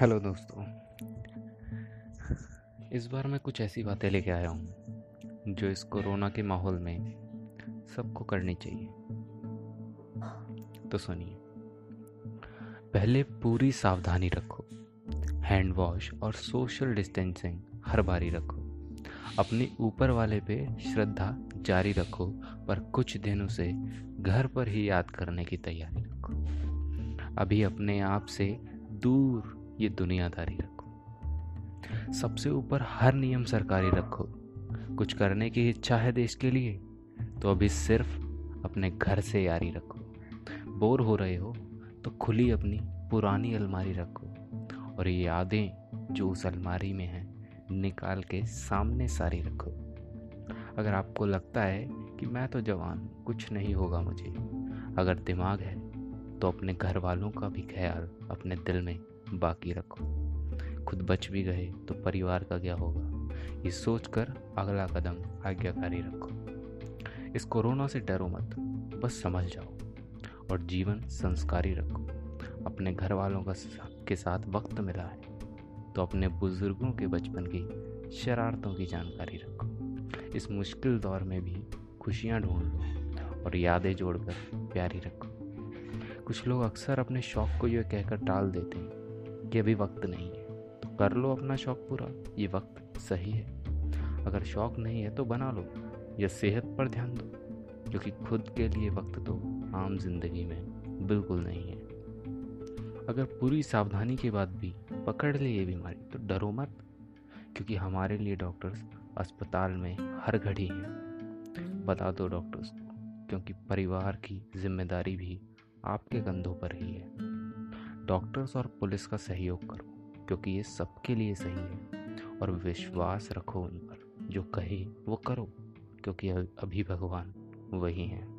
Hello दोस्तों। इस बार मैं कुछ ऐसी बातें लेके आया हूँ, जो इस कोरोना के माहौल में सबको करनी चाहिए। तो सुनिए। पहले पूरी सावधानी रखो। हैंड वॉश और सोशल डिस्टेंसिंग हर बारी रखो। अपने ऊपर वाले पे श्रद्धा जारी रखो, पर कुछ दिनों से घर पर ही याद करने की तैयारी रखो। अभी अपने आप से दूर ये दुनियादारी रखो। सबसे ऊपर हर नियम सरकारी रखो। कुछ करने की इच्छा है देश के लिए तो अभी सिर्फ़ अपने घर से यारी रखो। बोर हो रहे हो तो खुली अपनी पुरानी अलमारी रखो और ये यादें जो उस अलमारी में हैं, निकाल के सामने सारी रखो। अगर आपको लगता है कि मैं तो जवान, कुछ नहीं होगा मुझे। अगर दिमाग है तो अपने घर वालों का भी ख्याल अपने दिल में बाकी रखो। खुद बच भी गए तो परिवार का क्या होगा? ये सोच कर अगला कदम आज्ञाकारी रखो। इस कोरोना से डरो मत, बस समझ जाओ और जीवन संस्कारी रखो। अपने घर वालों का के साथ वक्त मिला है तो अपने बुज़ुर्गों के बचपन की शरारतों की जानकारी रखो। इस मुश्किल दौर में भी खुशियाँ ढूंढ लो और यादें जोड़कर प्यारी रखो। कुछ लोग अक्सर अपने शौक को यह कहकर टाल देते हैं कि अभी वक्त नहीं है। तो कर लो अपना शौक पूरा। ये वक्त सही है। अगर शौक नहीं है तो बना लो, या सेहत पर ध्यान दो, क्योंकि खुद के लिए वक्त तो आम ज़िंदगी में बिल्कुल नहीं है। अगर पूरी सावधानी के बाद भी, पकड़ ले ये बीमारी तो डरो मत, क्योंकि हमारे लिए डॉक्टर्स अस्पताल में हर घड़ी हैं। बता दो डॉक्टर्स को, क्योंकि परिवार की ज़िम्मेदारी भी आपके कंधों पर ही है। डॉक्टर्स और पुलिस का सहयोग करो, क्योंकि ये सबके लिए सही है। और विश्वास रखो उन पर, जो कहे वो करो, क्योंकि अभी भगवान वही हैं।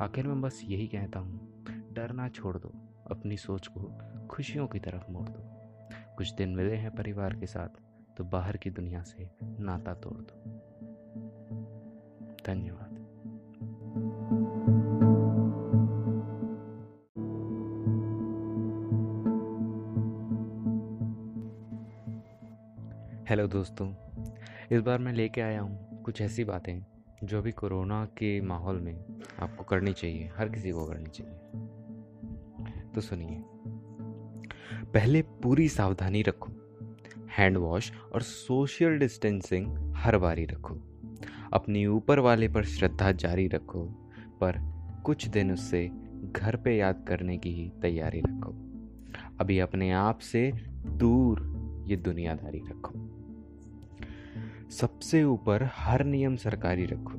आखिर में बस यही कहता हूँ, डरना छोड़ दो, अपनी सोच को खुशियों की तरफ़ मोड़ दो। कुछ दिन मिले हैं परिवार के साथ तो बाहर की दुनिया से नाता तोड़ दो। धन्यवाद। हेलो दोस्तों, इस बार मैं लेके आया हूँ कुछ ऐसी बातें जो अभी कोरोना के माहौल में आपको करनी चाहिए, हर किसी को करनी चाहिए। तो सुनिए। पहले पूरी सावधानी रखो। हैंड वॉश और सोशल डिस्टेंसिंग हर बारी रखो। अपनी ऊपर वाले पर श्रद्धा जारी रखो, पर कुछ दिन उससे घर पे याद करने की ही तैयारी रखो। अभी अपने आप से दूर ये दुनियादारी रखो। सबसे ऊपर हर नियम सरकारी रखो।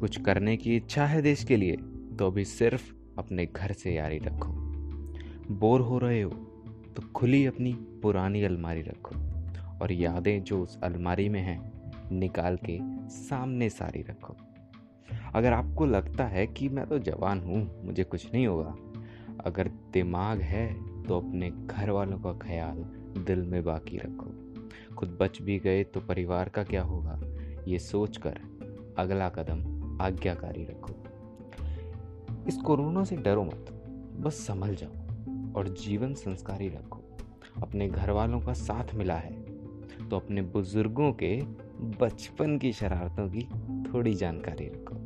कुछ करने की इच्छा है देश के लिए तो अभी सिर्फ़ अपने घर से यारी रखो। बोर हो रहे हो तो खुली अपनी पुरानी अलमारी रखो और यादें जो उस अलमारी में हैं, निकाल के सामने सारी रखो। अगर आपको लगता है कि मैं तो जवान हूँ, मुझे कुछ नहीं होगा। अगर दिमाग है तो अपने घर वालों का ख्याल दिल में बाकी रखो। खुद बच भी गए तो परिवार का क्या होगा? ये सोचकर अगला कदम आज्ञाकारी रखो। इस कोरोना से डरो मत। बस संभल जाओ और जीवन संस्कारी रखो। अपने घर वालों का साथ मिला है तो अपने बुज़ुर्गों के बचपन की शरारतों की थोड़ी जानकारी रखो।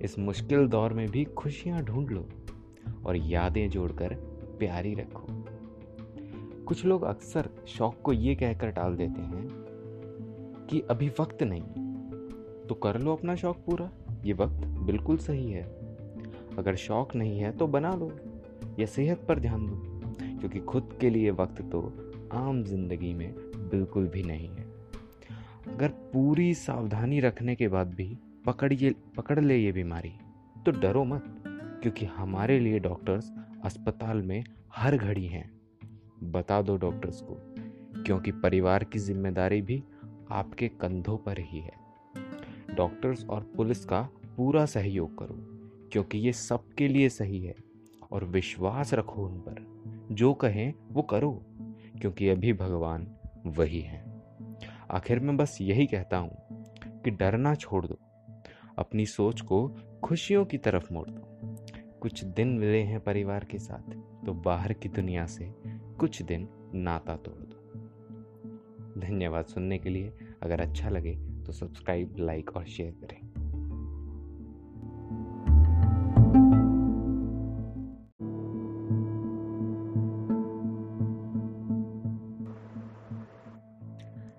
इस मुश्किल दौर में भी खुशियाँ ढूंढ लो और यादें जोड़कर प्यारी रखो। कुछ लोग अक्सर शौक को ये कहकर टाल देते हैं कि अभी वक्त नहीं तो कर लो अपना शौक पूरा। ये वक्त बिल्कुल सही है। अगर शौक नहीं है तो बना लो, या सेहत पर ध्यान दो, क्योंकि खुद के लिए वक्त तो आम ज़िंदगी में बिल्कुल भी नहीं है। अगर पूरी सावधानी रखने के बाद भी पकड़िए, पकड़ ले ये बीमारी तो डरो मत, क्योंकि हमारे लिए डॉक्टर्स अस्पताल में हर घड़ी हैं। बता दो डॉक्टर्स को, क्योंकि परिवार की ज़िम्मेदारी भी आपके कंधों पर ही है। डॉक्टर्स और पुलिस का पूरा सहयोग करो, क्योंकि ये सबके लिए सही है, और विश्वास रखो उन पर। जो कहें, वो करो, क्योंकि अभी भगवान वही हैं। आखिर में बस यही कहता हूँ कि डरना छोड़ दो, अपनी सोच को खुशियों की तरफ़ मोड़ दो। कुछ दिन मिले हैं परिवार के साथ तो बाहर की दुनिया से कुछ दिन नाता तोड़ दो। धन्यवाद सुनने के लिए। अगर अच्छा लगे तो सब्सक्राइब, लाइक और शेयर करें।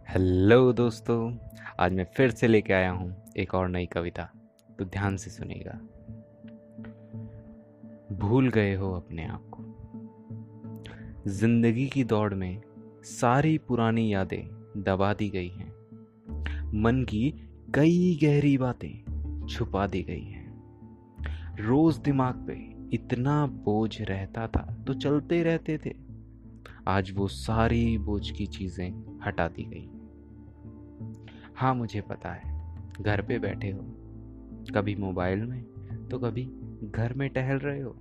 हेलो दोस्तों, आज मैं फिर से लेके आया हूँ एक और नई कविता। तो ध्यान से सुनेगा भूल गए हो अपने आप को। ज़िंदगी की दौड़ में सारी पुरानी यादें दबा दी गई हैं। मन की कई गहरी बातें छुपा दी गई हैं। रोज दिमाग पे इतना बोझ रहता था तो चलते रहते थे। आज वो सारी बोझ की चीज़ें हटा दी गई। हाँ मुझे पता है, घर पे बैठे हो, कभी मोबाइल में तो कभी घर में टहल रहे हो,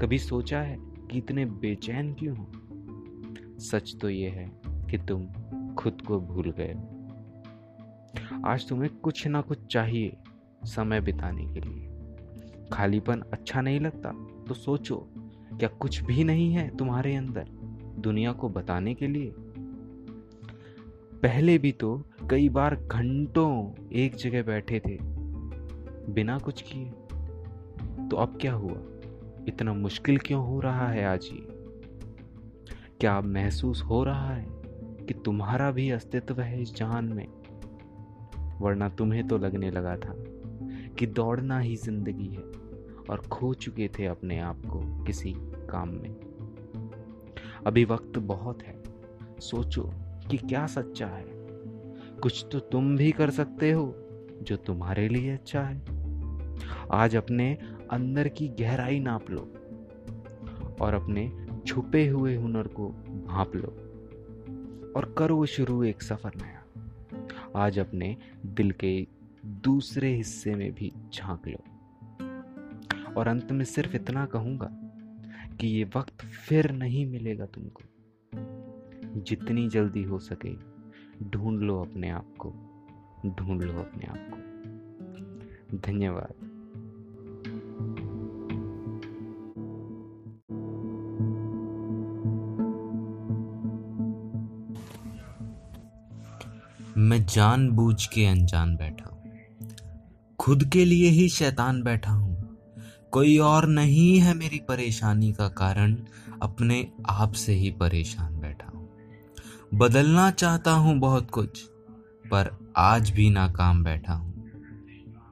कभी सोचा है कि इतने बेचैन क्यों हो? सच तो ये है कि तुम खुद को भूल गए आज तुम्हें कुछ ना कुछ चाहिए समय बिताने के लिए। खालीपन अच्छा नहीं लगता तो सोचो, क्या कुछ भी नहीं है तुम्हारे अंदर दुनिया को बताने के लिए? पहले भी तो कई बार घंटों एक जगह बैठे थे, बिना कुछ किए। तो अब क्या हुआ? इतना मुश्किल क्यों हो रहा है आज? ये क्या महसूस हो रहा है कि तुम्हारा भी अस्तित्व है इस जहान में? वरना तुम्हें तो लगने लगा था कि दौड़ना ही ज़िंदगी है और खो चुके थे अपने आप को किसी काम में। अभी वक्त बहुत है। सोचो कि क्या सच्चा है। कुछ तो तुम भी कर सकते हो जो तुम्हारे लिए अच्छा है। आज अपने अंदर की गहराई नाप लो और अपने छुपे हुए हुनर को भाप लो और करो शुरू एक सफ़र नया। आज अपने दिल के दूसरे हिस्से में भी झाँक लो। और अंत में सिर्फ़ इतना कहूँगा कि ये वक्त फिर नहीं मिलेगा तुमको। जितनी जल्दी हो सके ढूंढ लो अपने आप को, ढूंढ लो अपने आप को। धन्यवाद। मैं जानबूझ के अनजान बैठा हूँ। खुद के लिए ही शैतान बैठा हूँ। कोई और नहीं है मेरी परेशानी का कारण, अपने आप से ही परेशान बैठा हूँ। बदलना चाहता हूँ बहुत कुछ, पर आज भी नाकाम बैठा हूँ।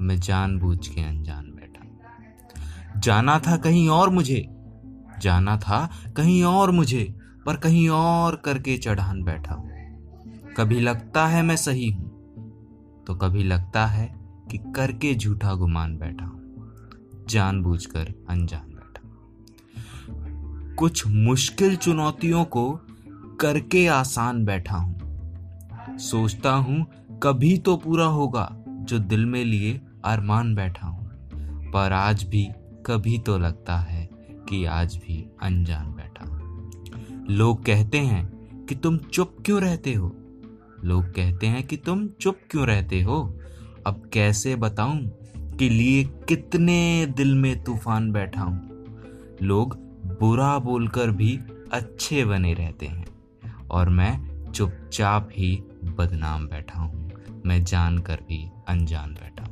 मैं जानबूझ के अनजान बैठा जाना था कहीं और मुझे, जाना था कहीं और मुझे, पर कहीं और करके चढ़ान बैठा हूँ। कभी लगता है मैं सही हूँ तो कभी लगता है कि करके झूठा गुमान बैठा हूँ, जानबूझकर अनजान बैठा कुछ मुश्किल चुनौतियों को करके आसान बैठा हूँ। सोचता हूँ कभी तो पूरा होगा जो दिल में लिए अरमान बैठा हूँ, पर आज भी कभी तो लगता है कि आज भी अनजान बैठा हूँ। लोग कहते हैं कि तुम चुप क्यों रहते हो? लोग कहते हैं कि तुम चुप क्यों रहते हो? अब कैसे बताऊँ कि लिए कितने दिल में तूफ़ान बैठा हूँ? लोग बुरा बोलकर भी अच्छे बने रहते हैं और मैं चुपचाप ही बदनाम बैठा हूँ। मैं जानकर भी अनजान बैठा